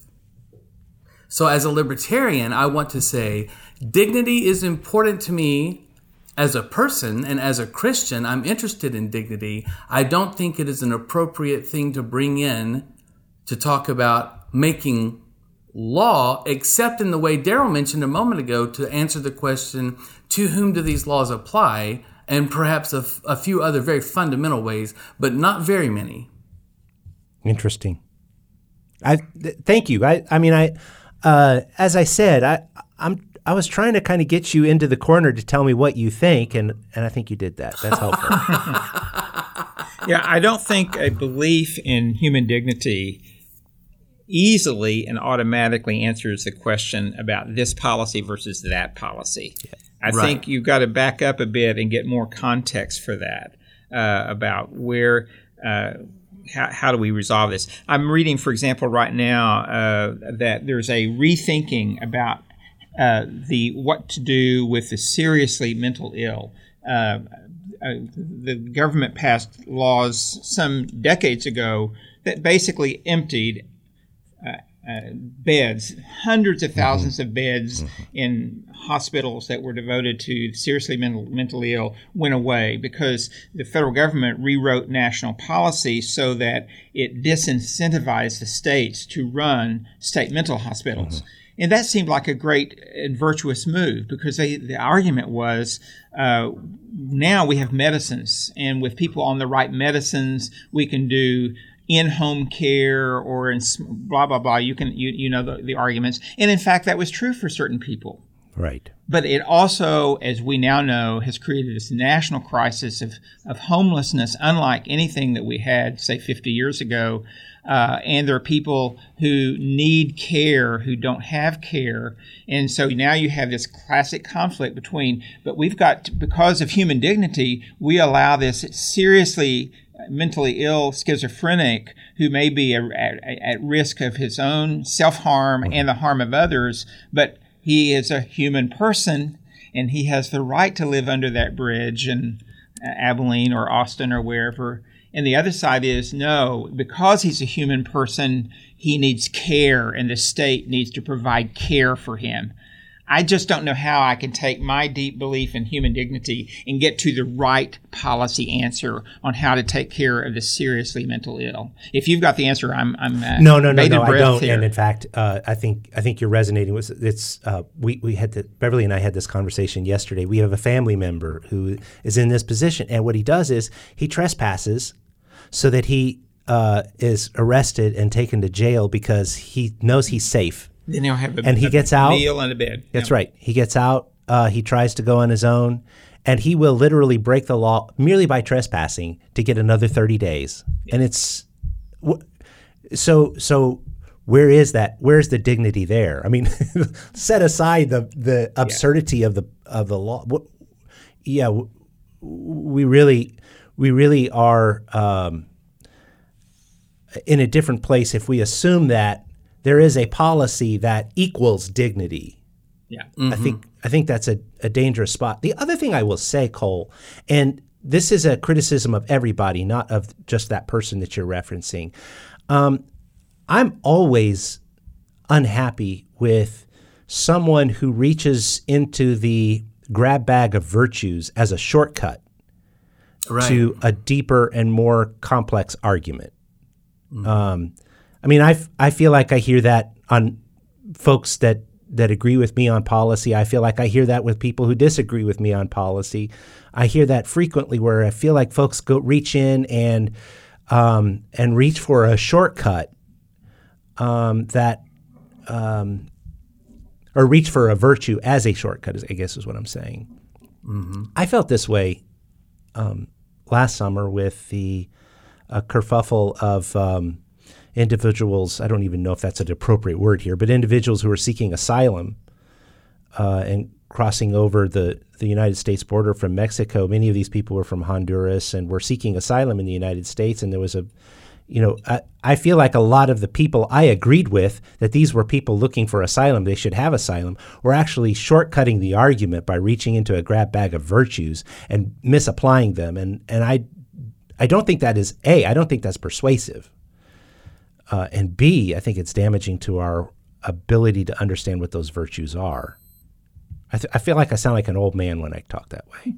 So, as a libertarian, I want to say dignity is important to me as a person and as a Christian. I'm interested in dignity. I don't think it is an appropriate thing to bring in to talk about making law, except in the way Darryl mentioned a moment ago to answer the question to whom do these laws apply, and perhaps a, f- a few other very fundamental ways, but not very many. Interesting. I th- thank you. I I mean I uh, as I said I I'm I was trying to kind of get you into the corner to tell me what you think, and and I think you did that. That's helpful. yeah, I don't think a belief in human dignity easily and automatically answers the question about this policy versus that policy. Yeah. I right. think you've got to back up a bit and get more context for that uh, about where. Uh, how, how, do we resolve this? I'm reading, for example, right now uh, that there's a rethinking about uh, the what to do with the seriously mental ill. Uh, uh, the government passed laws some decades ago that basically emptied uh, uh, beds, hundreds of 1000s mm-hmm. of beds mm-hmm. in hospitals that were devoted to seriously mental, mentally ill went away because the federal government rewrote national policy so that it disincentivized the states to run state mental hospitals. Mm-hmm. And that seemed like a great and virtuous move because they, the argument was uh, now we have medicines, and with people on the right medicines, we can do in-home care or in blah blah blah. You can you you know the, the arguments, and in fact, that was true for certain people. Right. But it also, as we now know, has created this national crisis of, of homelessness, unlike anything that we had, say, 50 years ago. Uh, and there are people who need care who don't have care. And so now you have this classic conflict between, but we've got, to, because of human dignity, we allow this seriously mentally ill schizophrenic who may be a, a, at risk of his own self harm and the harm of others, but he is a human person and he has the right to live under that bridge in uh, Abilene or Austin or wherever. And the other side is no, because he's a human person, he needs care and the state needs to provide care for him. I just don't know how I can take my deep belief in human dignity and get to the right policy answer on how to take care of the seriously mental ill. If you've got the answer, I'm I'm uh, no no no no I don't. Here. And in fact, uh, I think I think you're resonating with it's. Uh, we we had the, Beverly and I had this conversation yesterday. We have a family member who is in this position, and what he does is he trespasses so that he uh, is arrested and taken to jail because he knows he's safe then he'll have a, and he a gets out meal and a bed. That's right. He gets out. Uh, he tries to go on his own, and he will literally break the law merely by trespassing to get another thirty days. Yeah. And it's so so. Where is that? Where's the dignity there? I mean, set aside the the absurdity yeah. of the of the law. Yeah, we really we really are um, in a different place if we assume that there is a policy that equals dignity. Yeah. Mm-hmm. I think I think that's a, a dangerous spot. The other thing I will say, Cole, and this is a criticism of everybody, not of just that person that you're referencing. Um, I'm always unhappy with someone who reaches into the grab bag of virtues as a shortcut right. to a deeper and more complex argument. Mm-hmm. Um, I mean, I, I feel like I hear that on folks that that agree with me on policy. I feel like I hear that with people who disagree with me on policy. I hear that frequently, where I feel like folks go reach in and um, and reach for a shortcut um, that um, or reach for a virtue as a shortcut. I guess is what I'm saying. Mm-hmm. I felt this way um, last summer with the uh, kerfuffle of um, individuals, I don't even know if that's an appropriate word here, but individuals who are seeking asylum uh, and crossing over the, the United States border from Mexico. Many of these people were from Honduras and were seeking asylum in the United States. And there was a, you know, I, I feel like a lot of the people I agreed with that these were people looking for asylum, they should have asylum, were actually shortcutting the argument by reaching into a grab bag of virtues and misapplying them. And, and I, I don't think that is A, I don't think that's persuasive. Uh, and B, I think it's damaging to our ability to understand what those virtues are. I, th- I feel like I sound like an old man when I talk that way.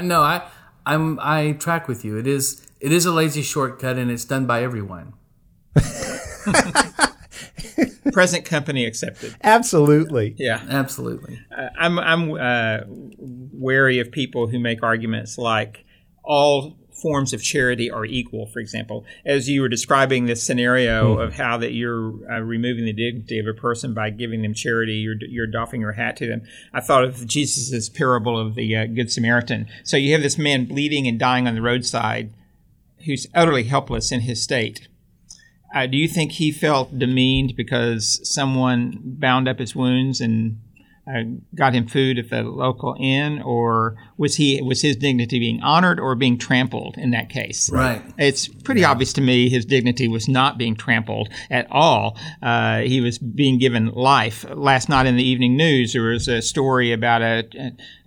no, I I'm I track with you. It is it is a lazy shortcut, and it's done by everyone. Present company accepted. Absolutely. Yeah. Absolutely. Uh, I'm I'm uh, wary of people who make arguments like all forms of charity are equal. For example, as you were describing this scenario of how that you're uh, removing the dignity of a person by giving them charity, you're you're doffing your hat to them. I thought of Jesus' parable of the uh, Good Samaritan. So you have this man bleeding and dying on the roadside, who's utterly helpless in his state. Uh, do you think he felt demeaned because someone bound up his wounds and uh, got him food at the local inn, or was he was his dignity being honored or being trampled in that case? Right. It's pretty obvious to me his dignity was not being trampled at all. Uh, he was being given life. Last night in the evening news, there was a story about a,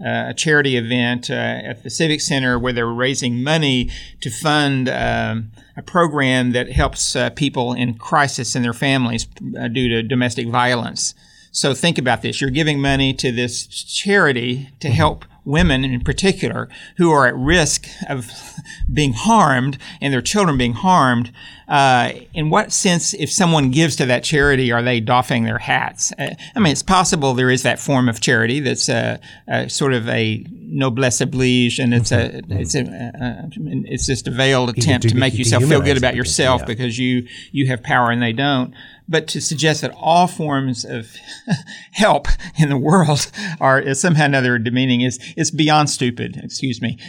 a, a charity event uh, at the Civic Center where they were raising money to fund. Um, a program that helps uh, people in crisis in their families uh, due to domestic violence. So think about this. You're giving money to this charity to help women in particular who are at risk of being harmed and their children being harmed. Uh, in what sense, if someone gives to that charity, are they doffing their hats? Uh, I mean, it's possible there is that form of charity that's a, a sort of a noblesse oblige, and it's a it's a uh, it's just a veiled attempt to make yourself feel good about yourself yeah. because you you have power and they don't. But to suggest that all forms of help in the world are is somehow or another demeaning is is beyond stupid. Excuse me.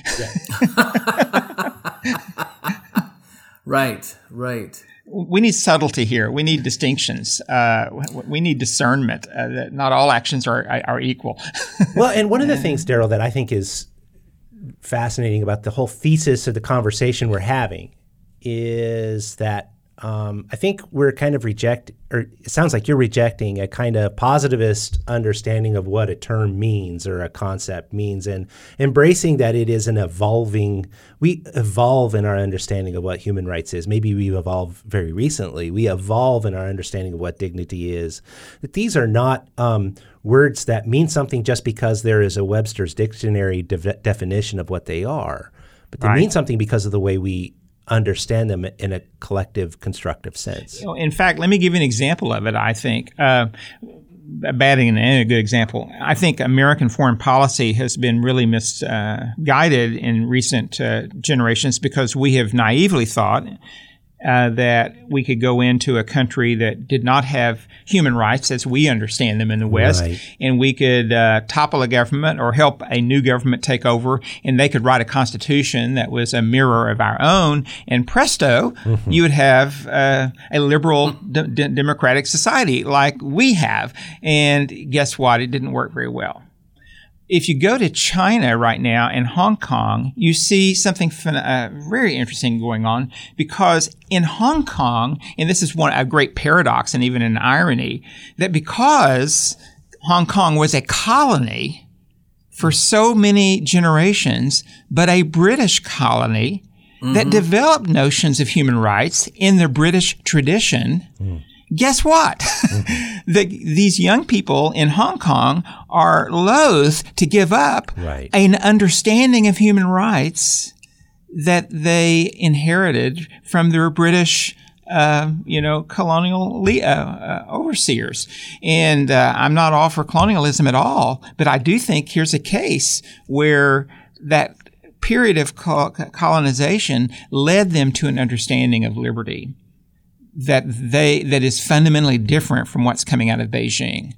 Right. Right. we need subtlety here. We need distinctions. Uh, we need discernment. Uh, that not all actions are are equal. Well, and one of the things, Darryl, that I think is fascinating about the whole thesis of the conversation we're having is that um, I think we're kind of reject, or it sounds like you're rejecting a kind of positivist understanding of what a term means or a concept means, and embracing that it is an evolving. We evolve in our understanding of what human rights is. Maybe we evolve very recently. We evolve in our understanding of what dignity is. That these are not um, words that mean something just because there is a Webster's dictionary de- definition of what they are, but they Right. mean something because of the way we understand them in a collective, constructive sense. In fact, let me give you an example of it. I think. Uh, bad and a good example. I think American foreign policy has been really misguided in recent uh, generations because we have naively thought uh, that we could go into a country that did not have human rights as we understand them in the West, Right. and we could uh, topple a government or help a new government take over, and they could write a constitution that was a mirror of our own, and presto, you would have uh, a liberal d- d- democratic society like we have. And guess what? It didn't work very well if you go to China right now and Hong Kong, you see something uh, very interesting going on because in Hong Kong, and this is one a great paradox and even an irony, that because Hong Kong was a colony for so many generations, but a British colony that developed notions of human rights in the British tradition. Guess what? the, these young people in Hong Kong are loath to give up Right. an understanding of human rights that they inherited from their British, uh, you know, colonial le- uh, uh, overseers. And uh, I'm not all for colonialism at all, but I do think here's a case where that period of col- colonization led them to an understanding of liberty that they that is fundamentally different from what's coming out of Beijing.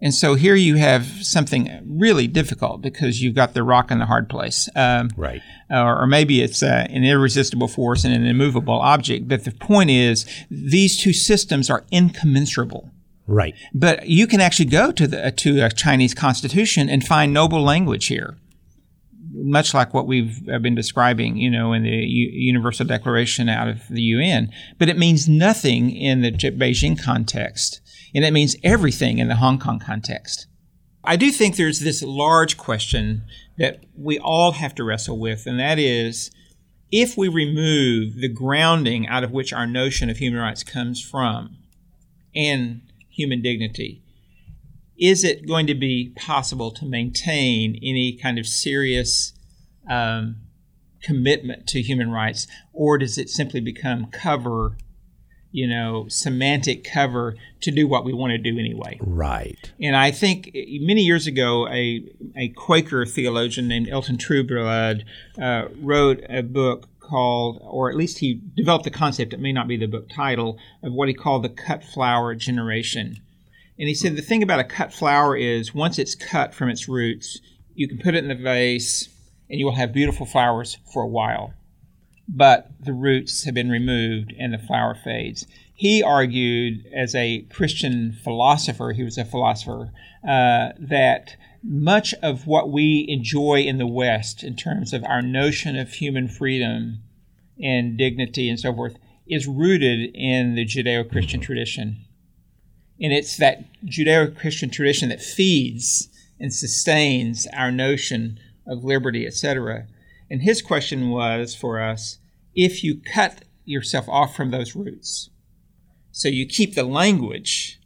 And so here you have something really difficult because you've got the rock and the hard place. Um, Right. or, or maybe it's uh, an irresistible force and an immovable object. But the point is, these two systems are incommensurable. Right. But you can actually go to the to a Chinese constitution and find noble language here, much like what we've been describing, you know, in the U- Universal Declaration out of the UN. But it means nothing in the Beijing context, and it means everything in the Hong Kong context. I do think there's this large question that we all have to wrestle with, and that is if we remove the grounding out of which our notion of human rights comes from and human dignity, is it going to be possible to maintain any kind of serious um, commitment to human rights, or does it simply become cover you know, semantic cover to do what we want to do anyway. Right. And I think many years ago, a, a Quaker theologian named Elton Trueblood uh, wrote a book called, or at least he developed the concept, it may not be the book title, of what he called the cut flower generation. And he said the thing about a cut flower is once it's cut from its roots, you can put it in the vase and you will have beautiful flowers for a while but the roots have been removed and the flower fades. He argued, as a Christian philosopher, he was a philosopher, uh, that much of what we enjoy in the West in terms of our notion of human freedom and dignity and so forth is rooted in the Judeo Christian tradition. And it's that Judeo Christian tradition that feeds and sustains our notion of liberty, etc. And his question was for us if you cut yourself off from those roots, so you keep the language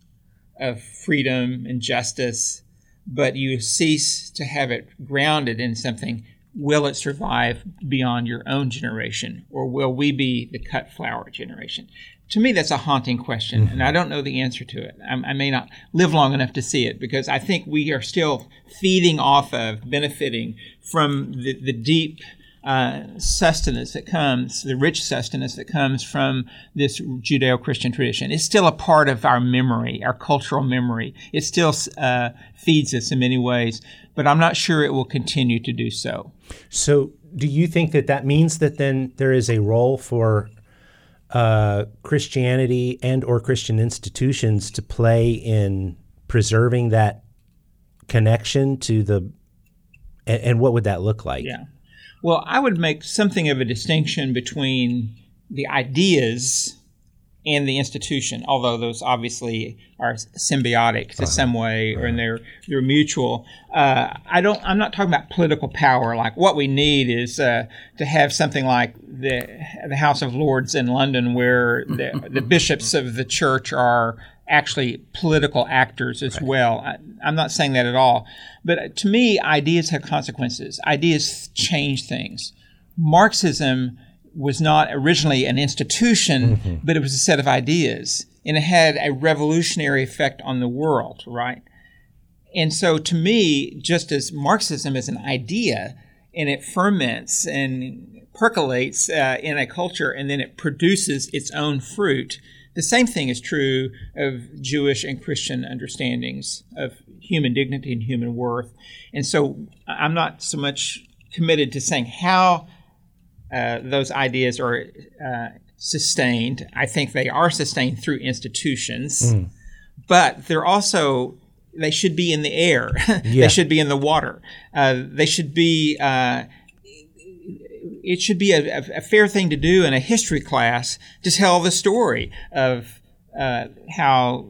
of freedom and justice, but you cease to have it grounded in something, will it survive beyond your own generation, or will we be the cut flower generation? To me, that's a haunting question, mm-hmm. and I don't know the answer to it. I, I, may not live long enough to see it because I think we are still feeding off of, benefiting from the, the deep uh, sustenance that comes, the rich sustenance that comes from this Judeo Christian tradition. It's still a part of our memory, our cultural memory. It still uh, feeds us in many ways, but I'm not sure it will continue to do so. So, do you think that that means that then there is a role for uh, Christianity and or Christian institutions to play in preserving that connection to the and, and what would that look like? Yeah. Well, I would make something of a distinction between the ideas and the institution, although those obviously are symbiotic to uh-huh. some way, or they're they're mutual. Uh, I don't. I'm not talking about political power. Like what we need is uh, to have something like the the House of Lords in London, where the the bishops of the church are actually political actors as right. well. I, am not saying that at all. But to me, ideas have consequences. Ideas change things. Marxism was not originally an institution, mm-hmm. but it was a set of ideas. And it had a revolutionary effect on the world, right? And so to me, just as Marxism is an idea and it ferments and percolates uh, in a culture and then it produces its own fruit, the same thing is true of Jewish and Christian understandings of human dignity and human worth. And so I'm not so much committed to saying how uh, those ideas are uh, sustained. I think they are sustained through institutions, mm. but they're also they should be in the air. Yeah. they should be in the water. Uh, they should be uh, it should be a, a, fair thing to do in a history class to tell the story of uh, how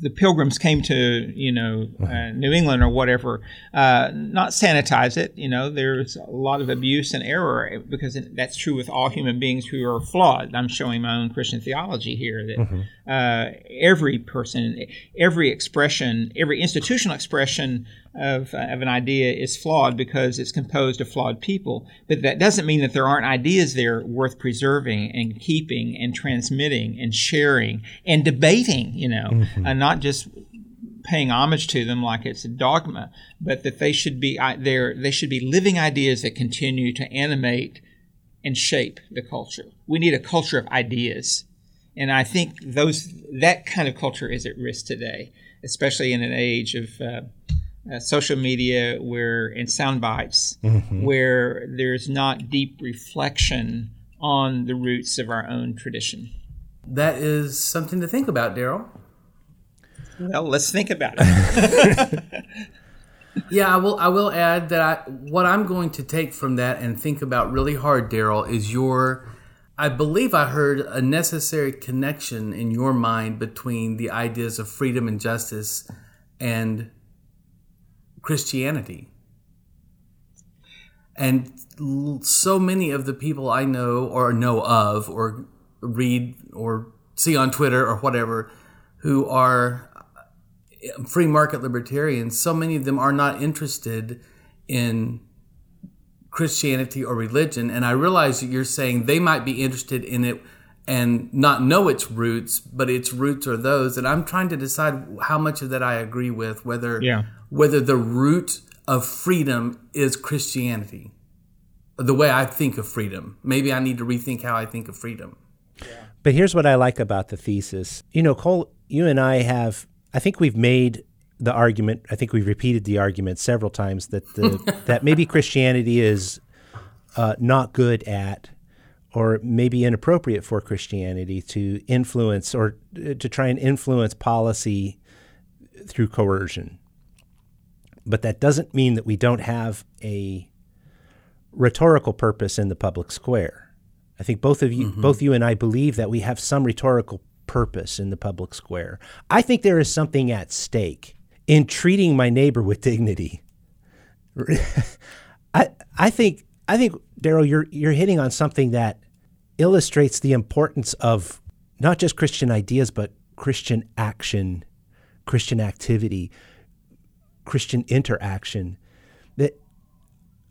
the pilgrims came to you know uh, mm-hmm. New England or whatever, uh, not sanitize it. You know, there's a lot of abuse and error because that's true with all human beings who are flawed. I'm showing my own Christian theology here that mm-hmm. uh, every person, every expression, every institutional expression of, uh, of an idea is flawed because it's composed of flawed people. But that doesn't mean that there aren't ideas there worth preserving and keeping and transmitting and sharing and debating, you know, mm-hmm. and not just paying homage to them like it's a dogma, but that they should be there. They should be living ideas that continue to animate and shape the culture. We need a culture of ideas, and I think those that kind of culture is at risk today, especially in an age of uh, uh, social media where in sound bites mm-hmm. where there's not deep reflection on the roots of our own tradition. That is something to think about, Darryl. Well, let's think about it. yeah, I will. I will add that I, what I'm going to take from that and think about really hard, Darryl, is your. I believe I heard a necessary connection in your mind between the ideas of freedom and justice and Christianity. And so many of the people I know or know of or read or see on Twitter or whatever who are uh, free market libertarians, so many of them are not interested in Christianity or religion. And I realize that you're saying they might be interested in it and not know its roots, but its roots are those. And I'm trying to decide how much of that I agree with, whether Yeah. Whether the root of freedom is Christianity, the way I think of freedom. Maybe I need to rethink how I think of freedom. But here's what I like about the thesis. You know, Cole, you and I have, I think we've made the argument, I think we've repeated the argument several times that the, that maybe Christianity is uh, not good at or maybe inappropriate for Christianity to influence or uh, to try and influence policy through coercion. But that doesn't mean that we don't have a rhetorical purpose in the public square. I think both of you, mm-hmm. both you and I believe that we have some rhetorical purpose in the public square. I think there is something at stake in treating my neighbor with dignity. I I think I think Darryl, you're you're hitting on something that illustrates the importance of not just Christian ideas, but Christian action, Christian activity, Christian interaction. That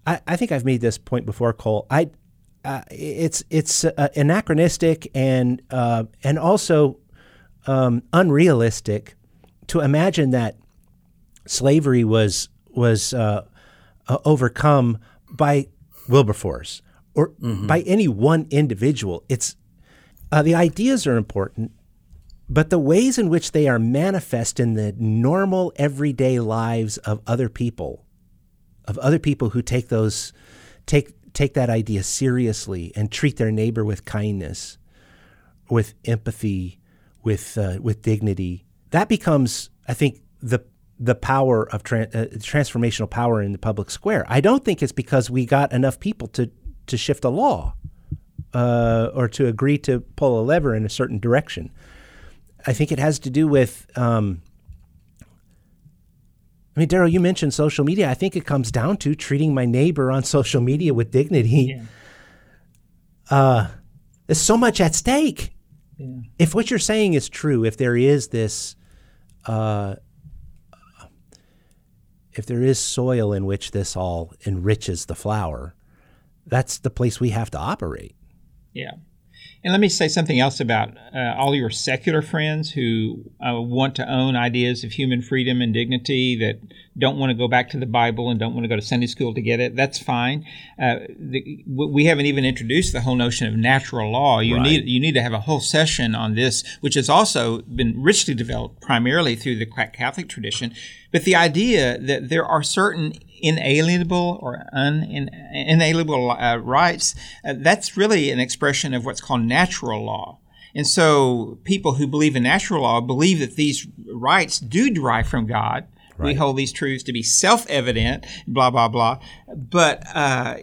I, I think I've made this point before, Cole. I uh, it's it's uh, anachronistic and uh, and also um, unrealistic to imagine that slavery was was uh, uh, overcome by Wilberforce or by any one individual. It's uh, the ideas are important, but the ways in which they are manifest in the normal everyday lives of other people, of other people who take those take take that idea seriously and treat their neighbor with kindness, with empathy, with uh, with dignity. That becomes, I think, the the power of tra- uh, transformational power in the public square. I don't think it's because we got enough people to to shift a law uh, or to agree to pull a lever in a certain direction. I think it has to do with. Um, I mean, Darryl, you mentioned social media. I think it comes down to treating my neighbor on social media with dignity. Uh, there's so much at stake. If what you're saying is true, if there is this, uh, if there is soil in which this all enriches the flower, that's the place we have to operate. Yeah. And let me say something else about uh, all your secular friends who uh, want to own ideas of human freedom and dignity that don't want to go back to the Bible and don't want to go to Sunday school to get it. That's fine. Uh, the, we haven't even introduced the whole notion of natural law. You Right. need you need to have a whole session on this, which has also been richly developed primarily through the Catholic tradition. But the idea that there are certain inalienable or un, inalienable uh, rights, uh, that's really an expression of what's called natural law. And so people who believe in natural law believe that these rights do derive from God. We hold these truths to be self evident, blah, blah, blah. But uh,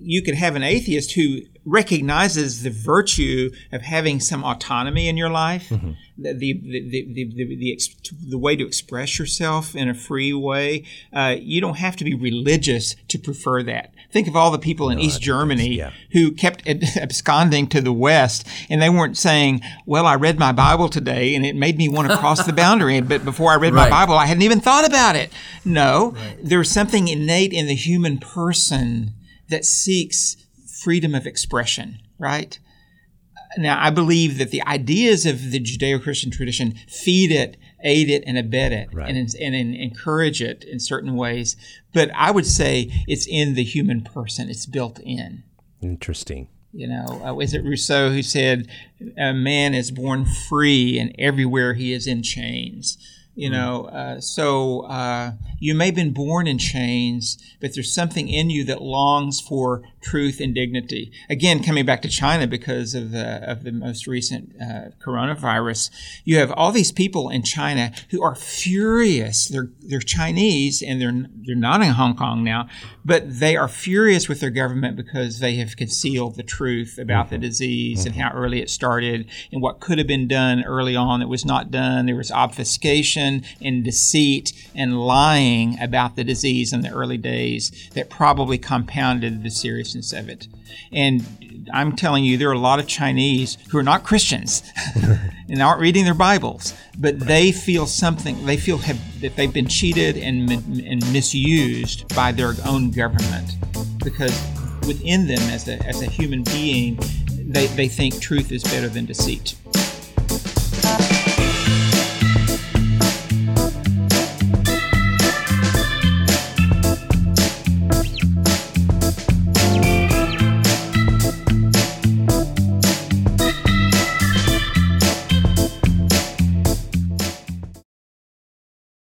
you could have an atheist who recognizes the virtue of having some autonomy in your life, the, the, the, the, the, the, ex- the way to express yourself in a free way. Uh, you don't have to be religious to prefer that. Think of all the people in East Germany yeah. who kept absconding to the West, and they weren't saying, "Well, I read my Bible today, and it made me want to cross the boundary." But before I read my Bible, I hadn't even thought about it. No, there's something innate in the human person that seeks freedom of expression. Right now, I believe that the ideas of the Judeo-Christian tradition feed it, aid it, and abet it, Right. and, and, and encourage it in certain ways. But I would say it's in the human person; it's built in. Interesting. You know, uh, is it Rousseau who said, "A man is born free, and everywhere he is in chains." You know, uh, so uh, you may have been born in chains, but there's something in you that longs for truth and dignity. Again, coming back to China because of the of the most recent uh, coronavirus, you have all these people in China who are furious. They're they're Chinese and they're they're not in Hong Kong now, but they are furious with their government because they have concealed the truth about the disease and how early it started and what could have been done early on that was not done. There was obfuscation and deceit and lying about the disease in the early days that probably compounded the seriousness of it. And I'm telling you, there are a lot of Chinese who are not Christians and aren't reading their Bibles, but they feel something. They feel have, that they've been cheated and, and misused by their own government because within them, as a, as a human being, they, they think truth is better than deceit.